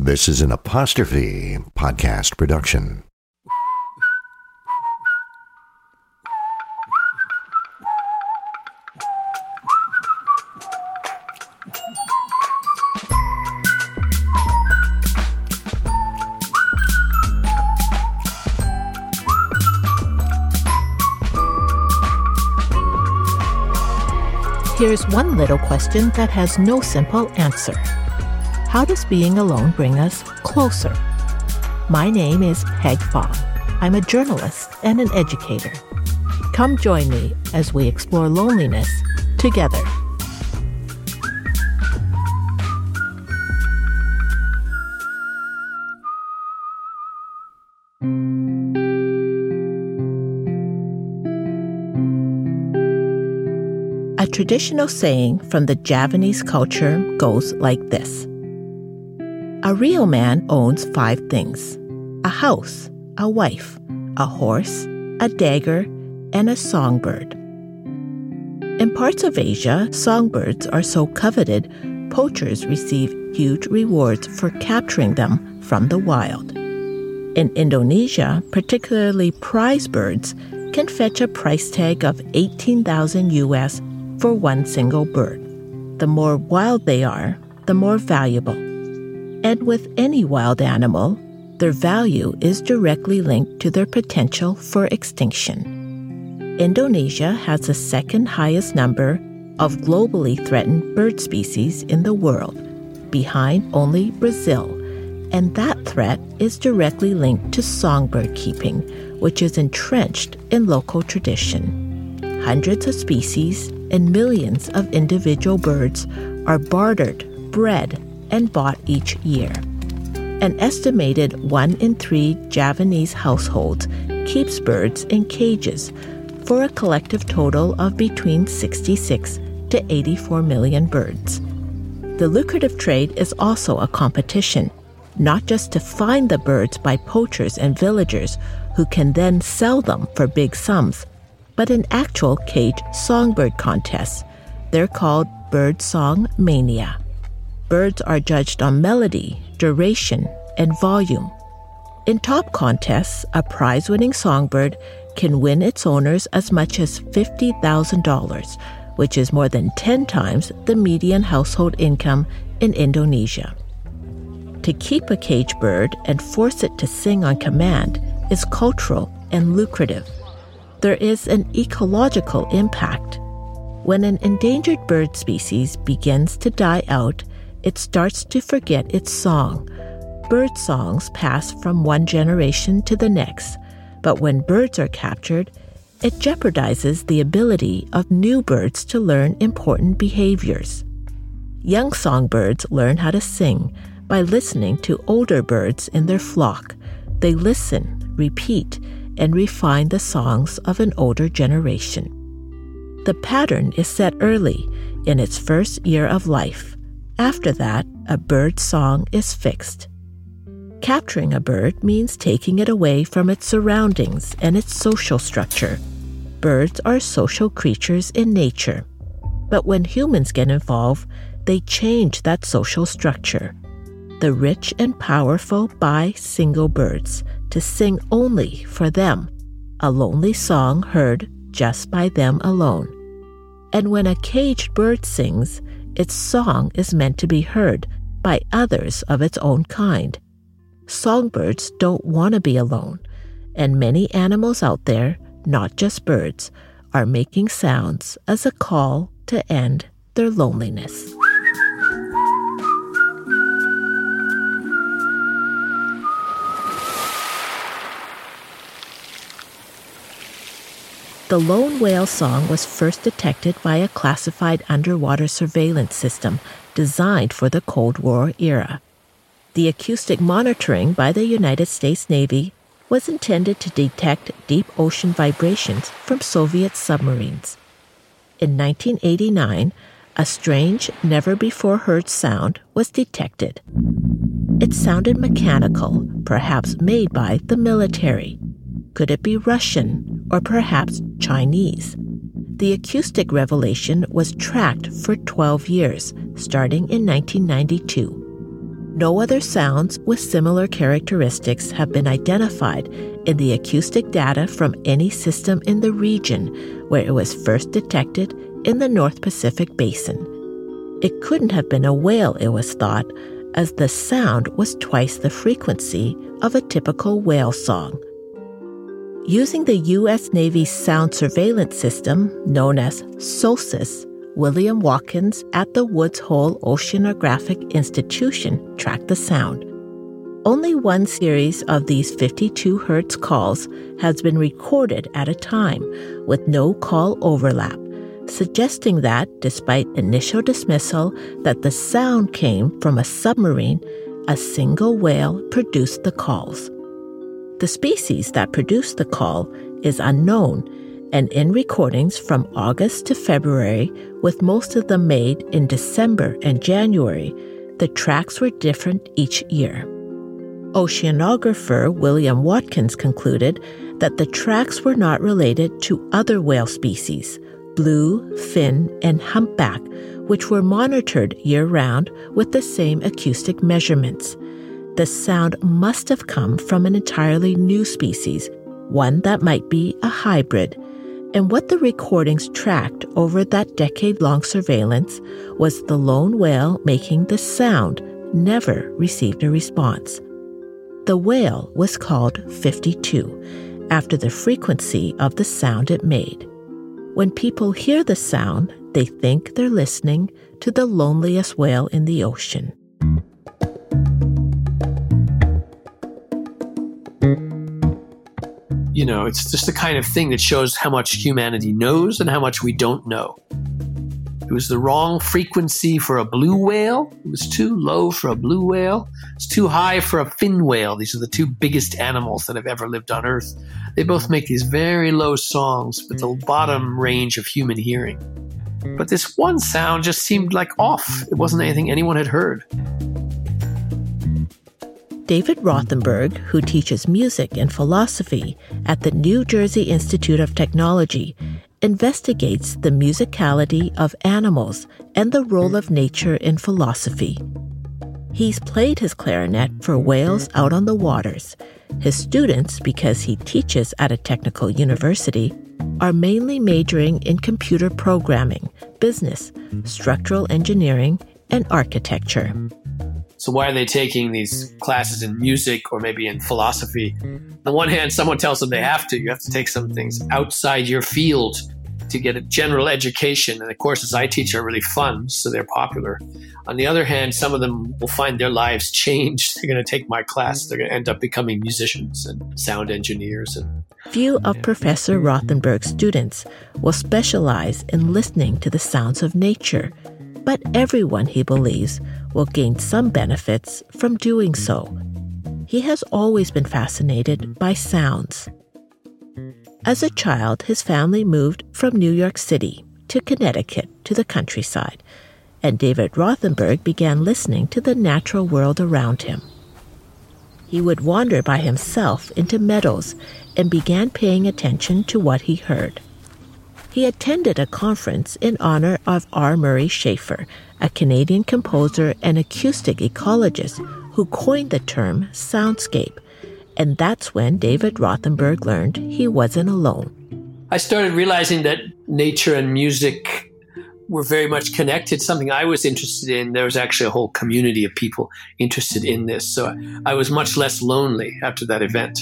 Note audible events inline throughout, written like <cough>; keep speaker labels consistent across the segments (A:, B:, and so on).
A: This is an apostrophe podcast production.
B: Here's one little question that has no simple answer. How does being alone bring us closer? My name is Peg Fong. I'm a journalist and an educator. Come join me as we explore loneliness together. A traditional saying from the Javanese culture goes like this A real man owns five things a house, a wife, a horse, a dagger, and a songbird. In parts of Asia, songbirds are so coveted, poachers receive huge rewards for capturing them from the wild. In Indonesia, particularly prize birds can fetch a price tag of 18,000 US for one single bird. The more wild they are, the more valuable. And with any wild animal, their value is directly linked to their potential for extinction. Indonesia has the second highest number of globally threatened bird species in the world, behind only Brazil, and that threat is directly linked to songbird keeping, which is entrenched in local tradition. Hundreds of species and millions of individual birds are bartered, bred, and bought each year. An estimated one in three Javanese households keeps birds in cages for a collective total of between 66 to 84 million birds. The lucrative trade is also a competition, not just to find the birds by poachers and villagers who can then sell them for big sums, but an actual cage songbird contest. They're called Bird Song Mania. Birds are judged on melody, duration, and volume. In top contests, a prize winning songbird can win its owners as much as $50,000, which is more than 10 times the median household income in Indonesia. To keep a cage bird and force it to sing on command is cultural and lucrative there is an ecological impact. When an endangered bird species begins to die out, it starts to forget its song. Bird songs pass from one generation to the next, but when birds are captured, it jeopardizes the ability of new birds to learn important behaviors. Young songbirds learn how to sing by listening to older birds in their flock. They listen, repeat, and refine the songs of an older generation. The pattern is set early in its first year of life. After that, a bird song is fixed. Capturing a bird means taking it away from its surroundings and its social structure. Birds are social creatures in nature. But when humans get involved, they change that social structure. The rich and powerful buy single birds to sing only for them, a lonely song heard just by them alone. And when a caged bird sings, its song is meant to be heard by others of its own kind. Songbirds don't want to be alone, and many animals out there, not just birds, are making sounds as a call to end their loneliness. The lone whale song was first detected by a classified underwater surveillance system designed for the Cold War era. The acoustic monitoring by the United States Navy was intended to detect deep ocean vibrations from Soviet submarines. In 1989, a strange, never before heard sound was detected. It sounded mechanical, perhaps made by the military. Could it be Russian or perhaps Chinese? The acoustic revelation was tracked for 12 years, starting in 1992. No other sounds with similar characteristics have been identified in the acoustic data from any system in the region where it was first detected in the North Pacific Basin. It couldn't have been a whale, it was thought, as the sound was twice the frequency of a typical whale song. Using the U.S. Navy's sound surveillance system, known as SOSUS, William Watkins at the Woods Hole Oceanographic Institution tracked the sound. Only one series of these 52 Hz calls has been recorded at a time, with no call overlap, suggesting that, despite initial dismissal that the sound came from a submarine, a single whale produced the calls. The species that produced the call is unknown, and in recordings from August to February, with most of them made in December and January, the tracks were different each year. Oceanographer William Watkins concluded that the tracks were not related to other whale species, blue, fin, and humpback, which were monitored year round with the same acoustic measurements the sound must have come from an entirely new species, one that might be a hybrid. And what the recordings tracked over that decade long surveillance was the lone whale making the sound never received a response. The whale was called 52 after the frequency of the sound it made. When people hear the sound, they think they're listening to the loneliest whale in the ocean.
C: You know, it's just the kind of thing that shows how much humanity knows and how much we don't know. It was the wrong frequency for a blue whale. It was too low for a blue whale. It's too high for a fin whale. These are the two biggest animals that have ever lived on Earth. They both make these very low songs with the bottom range of human hearing. But this one sound just seemed like off. It wasn't anything anyone had heard.
B: David Rothenberg, who teaches music and philosophy at the New Jersey Institute of Technology, investigates the musicality of animals and the role of nature in philosophy. He's played his clarinet for whales out on the waters. His students, because he teaches at a technical university, are mainly majoring in computer programming, business, structural engineering, and architecture.
C: So why are they taking these classes in music or maybe in philosophy? On the one hand, someone tells them they have to. You have to take some things outside your field to get a general education. And the courses I teach are really fun, so they're popular. On the other hand, some of them will find their lives <laughs> changed. They're going to take my class. They're going to end up becoming musicians and sound engineers. And
B: few of Professor Rothenberg's students will specialize in listening to the sounds of nature but everyone, he believes, will gain some benefits from doing so. He has always been fascinated by sounds. As a child, his family moved from New York City to Connecticut to the countryside. and David Rothenberg began listening to the natural world around him. He would wander by himself into meadows and began paying attention to what he heard. He attended a conference in honor of R. Murray Schafer, a Canadian composer and acoustic ecologist who coined the term soundscape. And that's when David Rothenberg learned he wasn't alone.
C: I started realizing that nature and music were very much connected, something I was interested in. There was actually a whole community of people interested in this. So I was much less lonely after that event.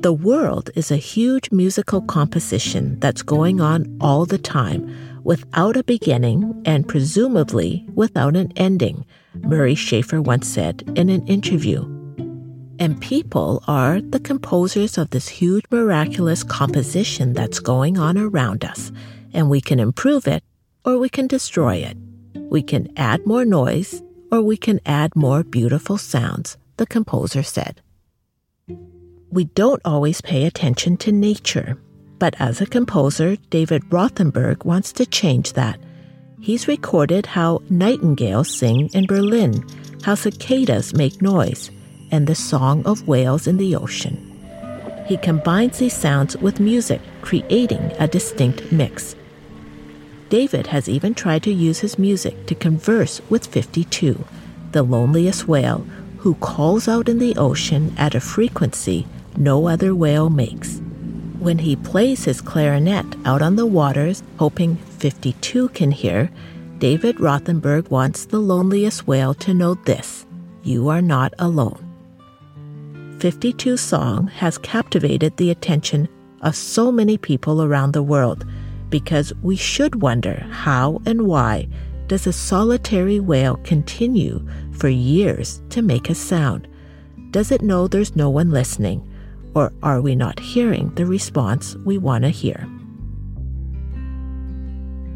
B: The world is a huge musical composition that's going on all the time without a beginning and presumably without an ending, Murray Schafer once said in an interview. And people are the composers of this huge miraculous composition that's going on around us, and we can improve it or we can destroy it. We can add more noise or we can add more beautiful sounds, the composer said we don't always pay attention to nature. But as a composer, David Rothenberg wants to change that. He's recorded how nightingales sing in Berlin, how cicadas make noise, and the song of whales in the ocean. He combines these sounds with music, creating a distinct mix. David has even tried to use his music to converse with 52, the loneliest whale, who calls out in the ocean at a frequency no other whale makes. When he plays his clarinet out on the waters, hoping 52 can hear, David Rothenberg wants the loneliest whale to know this you are not alone. 52 song has captivated the attention of so many people around the world because we should wonder how and why does a solitary whale continue for years to make a sound? Does it know there's no one listening? Or are we not hearing the response we want to hear?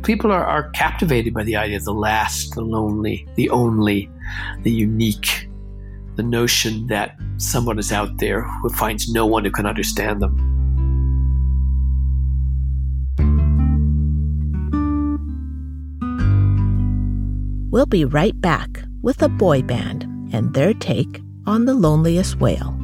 C: People are, are captivated by the idea of the last, the lonely, the only, the unique, the notion that someone is out there who finds no one who can understand them.
B: We'll be right back with a boy band and their take on the loneliest whale.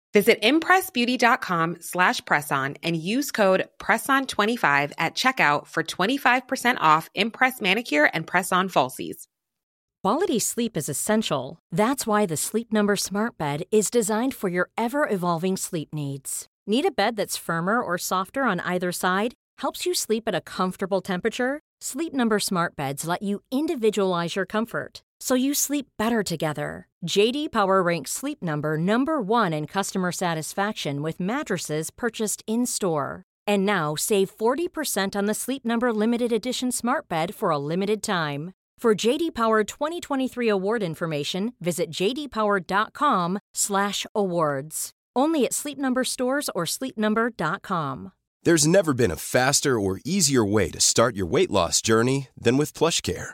D: Visit impressbeauty.com slash presson and use code PRESSON25 at checkout for 25% off Impress Manicure and Press-On Falsies.
E: Quality sleep is essential. That's why the Sleep Number smart bed is designed for your ever-evolving sleep needs. Need a bed that's firmer or softer on either side? Helps you sleep at a comfortable temperature? Sleep Number smart beds let you individualize your comfort so you sleep better together. JD Power ranks Sleep Number number 1 in customer satisfaction with mattresses purchased in-store. And now save 40% on the Sleep Number limited edition smart bed for a limited time. For JD Power 2023 award information, visit jdpower.com/awards. Only at Sleep Number stores or sleepnumber.com.
F: There's never been a faster or easier way to start your weight loss journey than with PlushCare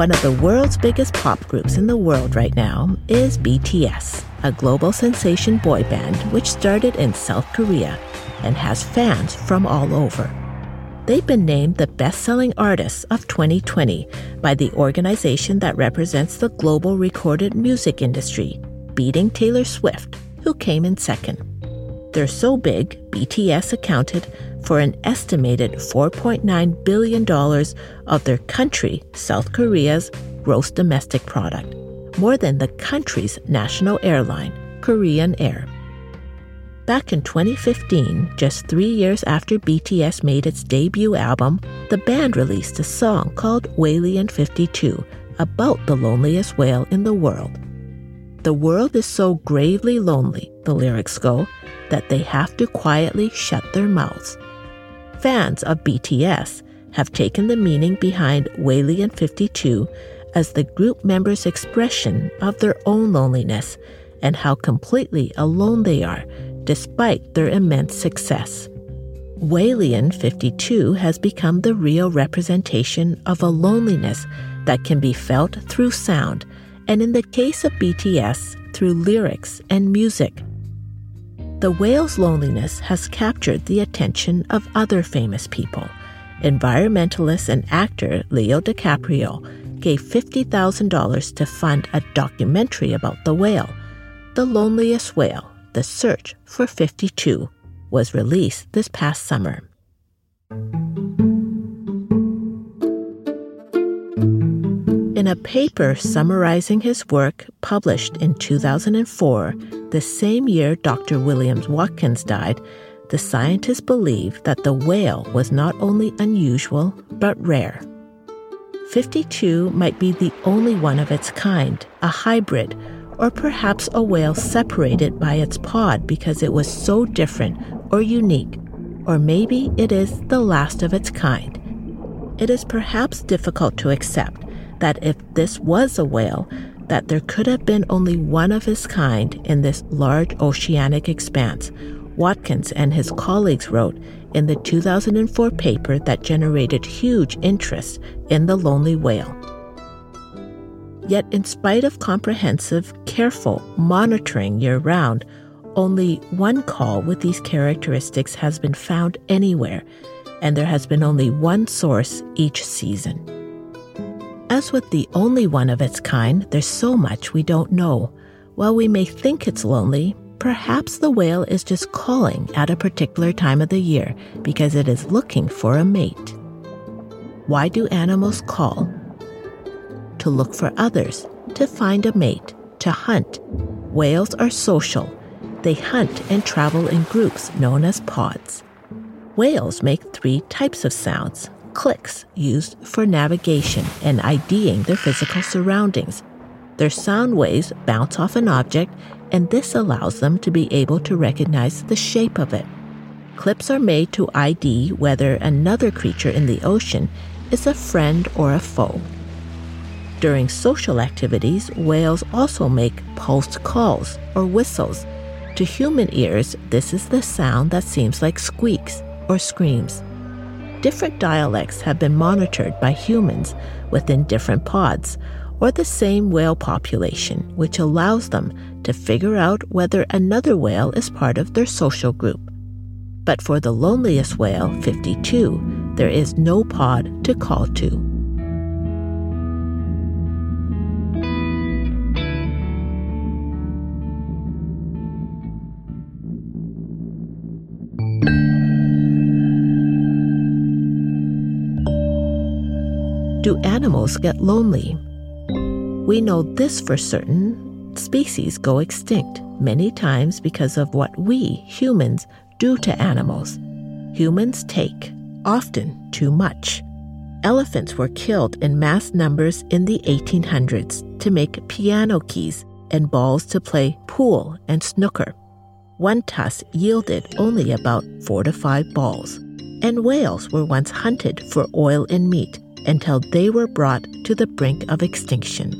B: One of the world's biggest pop groups in the world right now is BTS, a global sensation boy band which started in South Korea and has fans from all over. They've been named the best selling artists of 2020 by the organization that represents the global recorded music industry, beating Taylor Swift, who came in second. They're so big, BTS accounted for an estimated $4.9 billion of their country, South Korea's, gross domestic product, more than the country's national airline, Korean Air. Back in 2015, just three years after BTS made its debut album, the band released a song called Whalien 52 about the loneliest whale in the world. The world is so gravely lonely, the lyrics go, that they have to quietly shut their mouths. Fans of BTS have taken the meaning behind Whalien 52 as the group members' expression of their own loneliness and how completely alone they are despite their immense success. Whalien 52 has become the real representation of a loneliness that can be felt through sound, and in the case of BTS, through lyrics and music. The whale's loneliness has captured the attention of other famous people. Environmentalist and actor Leo DiCaprio gave $50,000 to fund a documentary about the whale, The Loneliest Whale, the Search for 52 was released this past summer. In a paper summarizing his work published in 2004, the same year Dr. Williams Watkins died, the scientists believed that the whale was not only unusual, but rare. 52 might be the only one of its kind, a hybrid or perhaps a whale separated by its pod because it was so different or unique, or maybe it is the last of its kind. It is perhaps difficult to accept that if this was a whale, that there could have been only one of his kind in this large oceanic expanse, Watkins and his colleagues wrote in the 2004 paper that generated huge interest in the lonely whale. Yet, in spite of comprehensive, careful monitoring year round, only one call with these characteristics has been found anywhere, and there has been only one source each season. As with the only one of its kind, there's so much we don't know. While we may think it's lonely, perhaps the whale is just calling at a particular time of the year because it is looking for a mate. Why do animals call to look for others, to find a mate, to hunt. Whales are social. They hunt and travel in groups known as pods. Whales make three types of sounds clicks used for navigation and IDing their physical surroundings. Their sound waves bounce off an object, and this allows them to be able to recognize the shape of it. Clips are made to ID whether another creature in the ocean is a friend or a foe. During social activities, whales also make pulsed calls or whistles. To human ears, this is the sound that seems like squeaks or screams. Different dialects have been monitored by humans within different pods or the same whale population, which allows them to figure out whether another whale is part of their social group. But for the loneliest whale, 52, there is no pod to call to. Do animals get lonely? We know this for certain. Species go extinct many times because of what we, humans, do to animals. Humans take, often too much. Elephants were killed in mass numbers in the 1800s to make piano keys and balls to play pool and snooker. One tusk yielded only about four to five balls. And whales were once hunted for oil and meat until they were brought to the brink of extinction.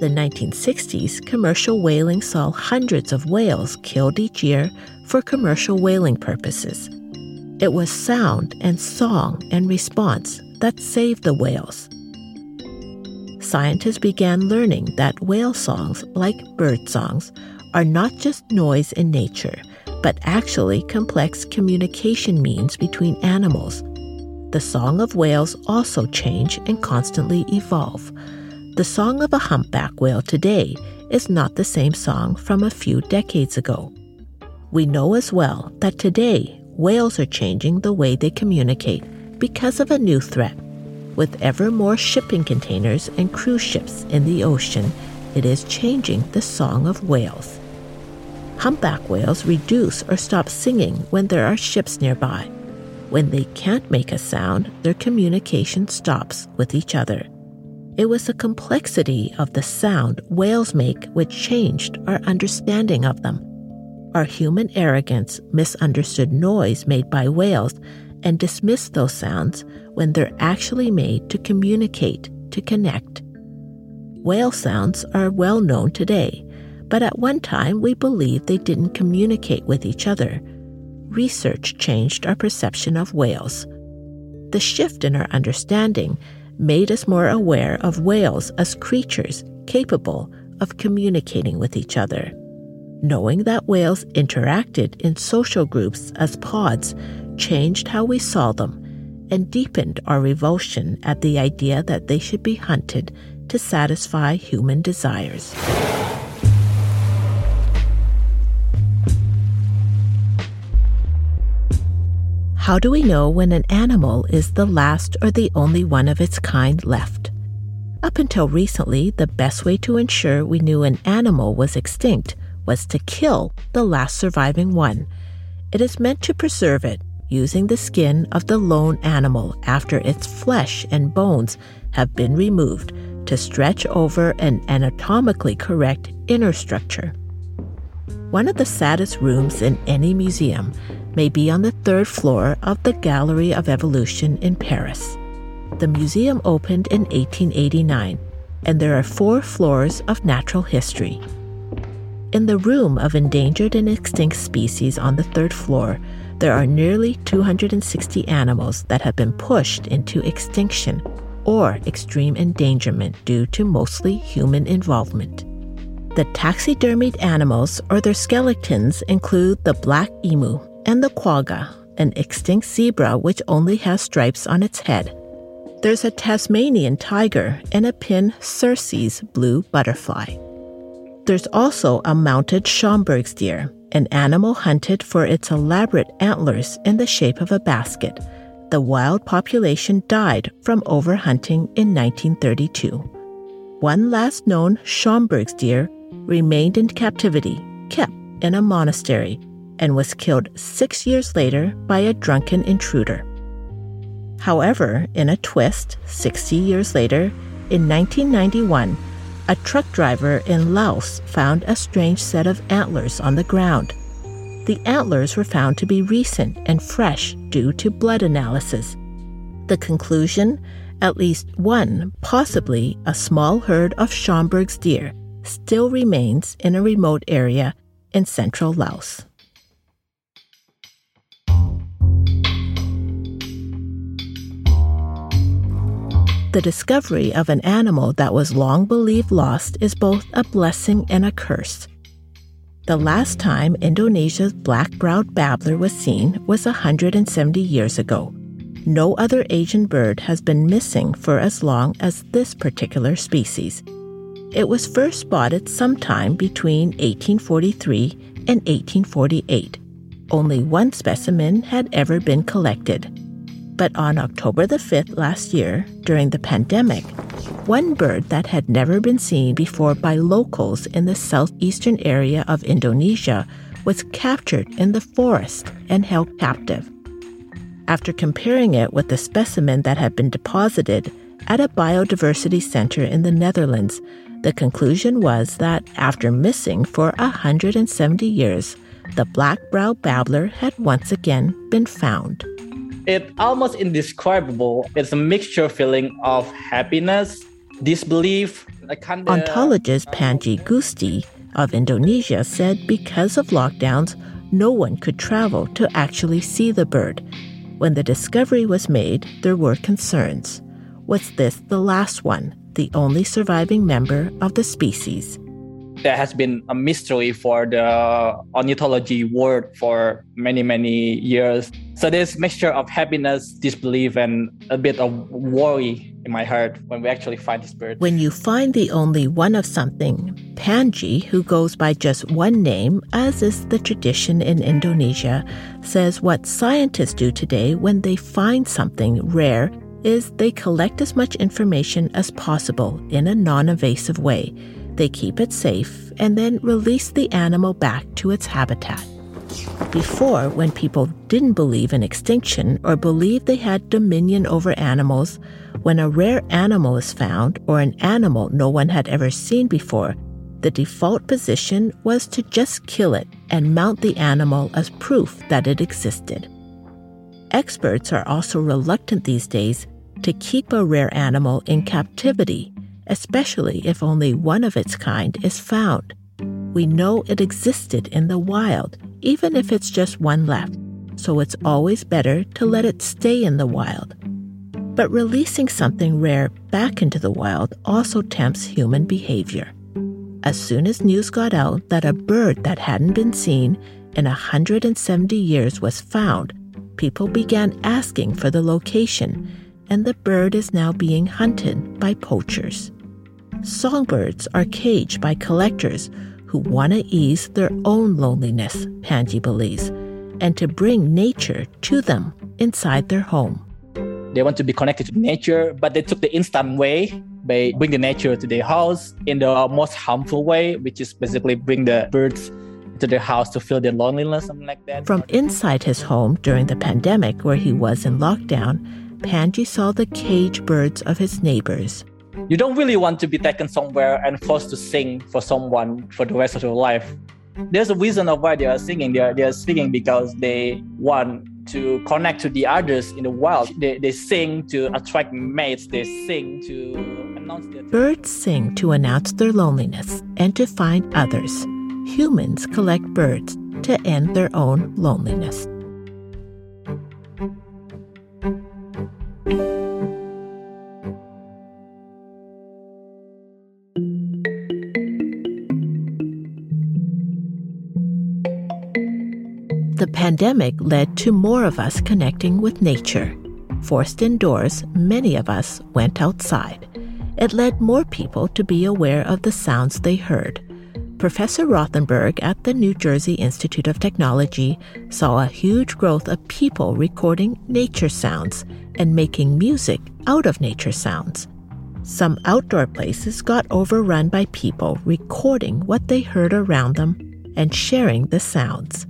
B: The 1960s, commercial whaling saw hundreds of whales killed each year for commercial whaling purposes. It was sound and song and response that saved the whales. scientists began learning that whale songs, like bird songs, are not just noise in nature, but actually complex communication means between animals. The song of whales also change and constantly evolve. The song of a humpback whale today is not the same song from a few decades ago. We know as well that today whales are changing the way they communicate because of a new threat. With ever more shipping containers and cruise ships in the ocean, it is changing the song of whales. Humpback whales reduce or stop singing when there are ships nearby. When they can't make a sound, their communication stops with each other. It was the complexity of the sound whales make which changed our understanding of them. Our human arrogance misunderstood noise made by whales and dismissed those sounds when they're actually made to communicate, to connect. Whale sounds are well known today, but at one time we believed they didn't communicate with each other. Research changed our perception of whales. The shift in our understanding made us more aware of whales as creatures capable of communicating with each other. Knowing that whales interacted in social groups as pods changed how we saw them and deepened our revulsion at the idea that they should be hunted to satisfy human desires. How do we know when an animal is the last or the only one of its kind left? Up until recently, the best way to ensure we knew an animal was extinct was to kill the last surviving one. It is meant to preserve it using the skin of the lone animal after its flesh and bones have been removed to stretch over an anatomically correct inner structure. One of the saddest rooms in any museum may be on the third floor of the Gallery of Evolution in Paris. The museum opened in 1889, and there are four floors of natural history. In the room of endangered and extinct species on the third floor, there are nearly 260 animals that have been pushed into extinction or extreme endangerment due to mostly human involvement. The taxidermied animals or their skeletons include the black emu, and the quagga, an extinct zebra which only has stripes on its head. There's a Tasmanian tiger and a pin Xerces blue butterfly. There's also a mounted Schomburgk's deer, an animal hunted for its elaborate antlers in the shape of a basket. The wild population died from overhunting in 1932. One last known Schomburgk's deer remained in captivity, kept in a monastery, and was killed six years later by a drunken intruder. However, in a twist, 60 years later, in 1991, a truck driver in Laos found a strange set of antlers on the ground. The antlers were found to be recent and fresh due to blood analysis. The conclusion at least one, possibly a small herd of Schomburgk's deer, still remains in a remote area in central Laos. The discovery of an animal that was long believed lost is both a blessing and a curse. The last time Indonesia's black browed babbler was seen was 170 years ago. No other Asian bird has been missing for as long as this particular species. It was first spotted sometime between 1843 and 1848. Only one specimen had ever been collected. But on October the 5th last year, during the pandemic, one bird that had never been seen before by locals in the southeastern area of Indonesia was captured in the forest and held captive. After comparing it with the specimen that had been deposited at a biodiversity center in the Netherlands, the conclusion was that after missing for 170 years, the black browed babbler had once again been found.
G: It's almost indescribable. It's a mixture feeling of happiness, disbelief.
B: Ornithologist Panji Gusti of Indonesia said because of lockdowns, no one could travel to actually see the bird. When the discovery was made, there were concerns. Was this the last one? the only surviving member of the species
G: there has been a mystery for the ornithology world for many, many years. So there's mixture of happiness, disbelief, and a bit of worry in my heart when we actually find this bird.
B: When you find the only one of something, Panji, who goes by just one name, as is the tradition in Indonesia, says what scientists do today when they find something rare is they collect as much information as possible in a non invasive way they keep it safe and then release the animal back to its habitat. Before, when people didn't believe in extinction or believed they had dominion over animals, when a rare animal is found or an animal no one had ever seen before, the default position was to just kill it and mount the animal as proof that it existed. Experts are also reluctant these days to keep a rare animal in captivity especially if only one of its kind is found. We know it existed in the wild, even if it's just one left, so it's always better to let it stay in the wild. But releasing something rare back into the wild also tempts human behavior. As soon as news got out that a bird that hadn't been seen in 170 years was found, people began asking for the location, and the bird is now being hunted by poachers. Songbirds are caged by collectors who want to ease their own loneliness, Panji believes, and to bring nature to them inside their home.
G: They want to be connected to nature, but they took the instant way by bringing nature to their house in the most harmful way, which is basically bring the birds to their house to feel their loneliness, something like that.
B: From inside his home during the pandemic, where he was in lockdown, Panji saw the cage birds of his neighbors
G: you don't really want to be taken somewhere and forced to sing for someone for the rest of your life. There's a reason of why they are singing. They are, they are singing because they want to connect to the others in the world. They, they sing to attract mates. They sing to announce their...
B: Birds sing to announce their loneliness and to find others. Humans collect birds to end their own loneliness. The pandemic led to more of us connecting with nature. Forced indoors, many of us went outside. It led more people to be aware of the sounds they heard. Professor Rothenberg at the New Jersey Institute of Technology saw a huge growth of people recording nature sounds and making music out of nature sounds. Some outdoor places got overrun by people recording what they heard around them and sharing the sounds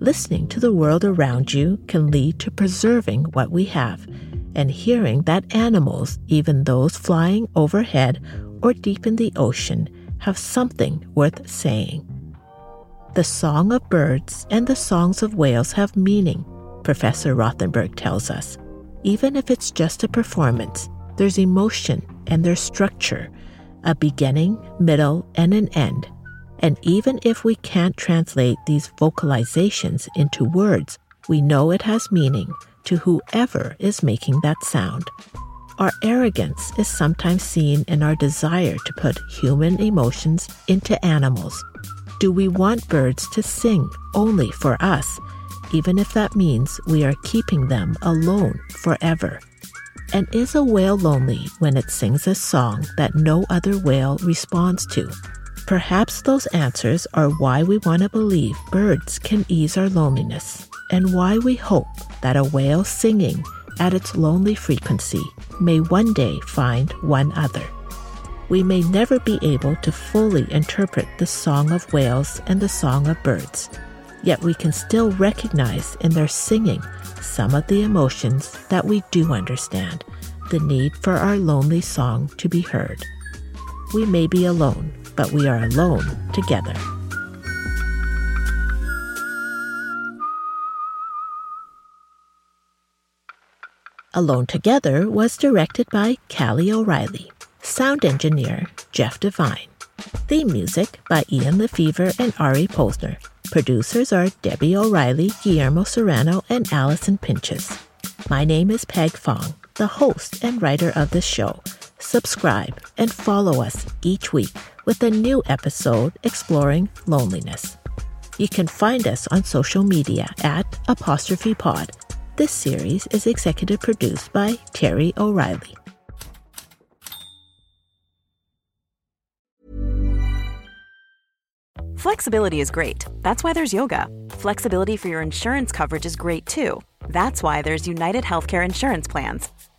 B: listening to the world around you can lead to preserving what we have and hearing that animals, even those flying overhead or deep in the ocean, have something worth saying. The song of birds and the songs of whales have meaning, Professor Rothenberg tells us. Even if it's just a performance, there's emotion and there's structure, a beginning, middle, and an end and even if we can't translate these vocalizations into words, we know it has meaning to whoever is making that sound. Our arrogance is sometimes seen in our desire to put human emotions into animals. Do we want birds to sing only for us, even if that means we are keeping them alone forever? And is a whale lonely when it sings a song that no other whale responds to? Perhaps those answers are why we want to believe birds can ease our loneliness and why we hope that a whale singing at its lonely frequency may one day find one other. We may never be able to fully interpret the song of whales and the song of birds, yet we can still recognize in their singing some of the emotions that we do understand, the need for our lonely song to be heard. We may be alone, but we are alone together. Alone Together was directed by Callie O'Reilly, sound engineer Jeff Devine, theme music by Ian LeFeuvre and Ari Posner. Producers are Debbie O'Reilly, Guillermo Serrano, and Allison Pinches. My name is Peg Fong, the host and writer of this show subscribe, and follow us each week with a new episode exploring loneliness. You can find us on social media at apostrophe pod. This series is executive produced by Terry O'Reilly.
H: Flexibility is great. That's why there's yoga. Flexibility for your insurance coverage is great too. That's why there's United Healthcare Insurance Plans.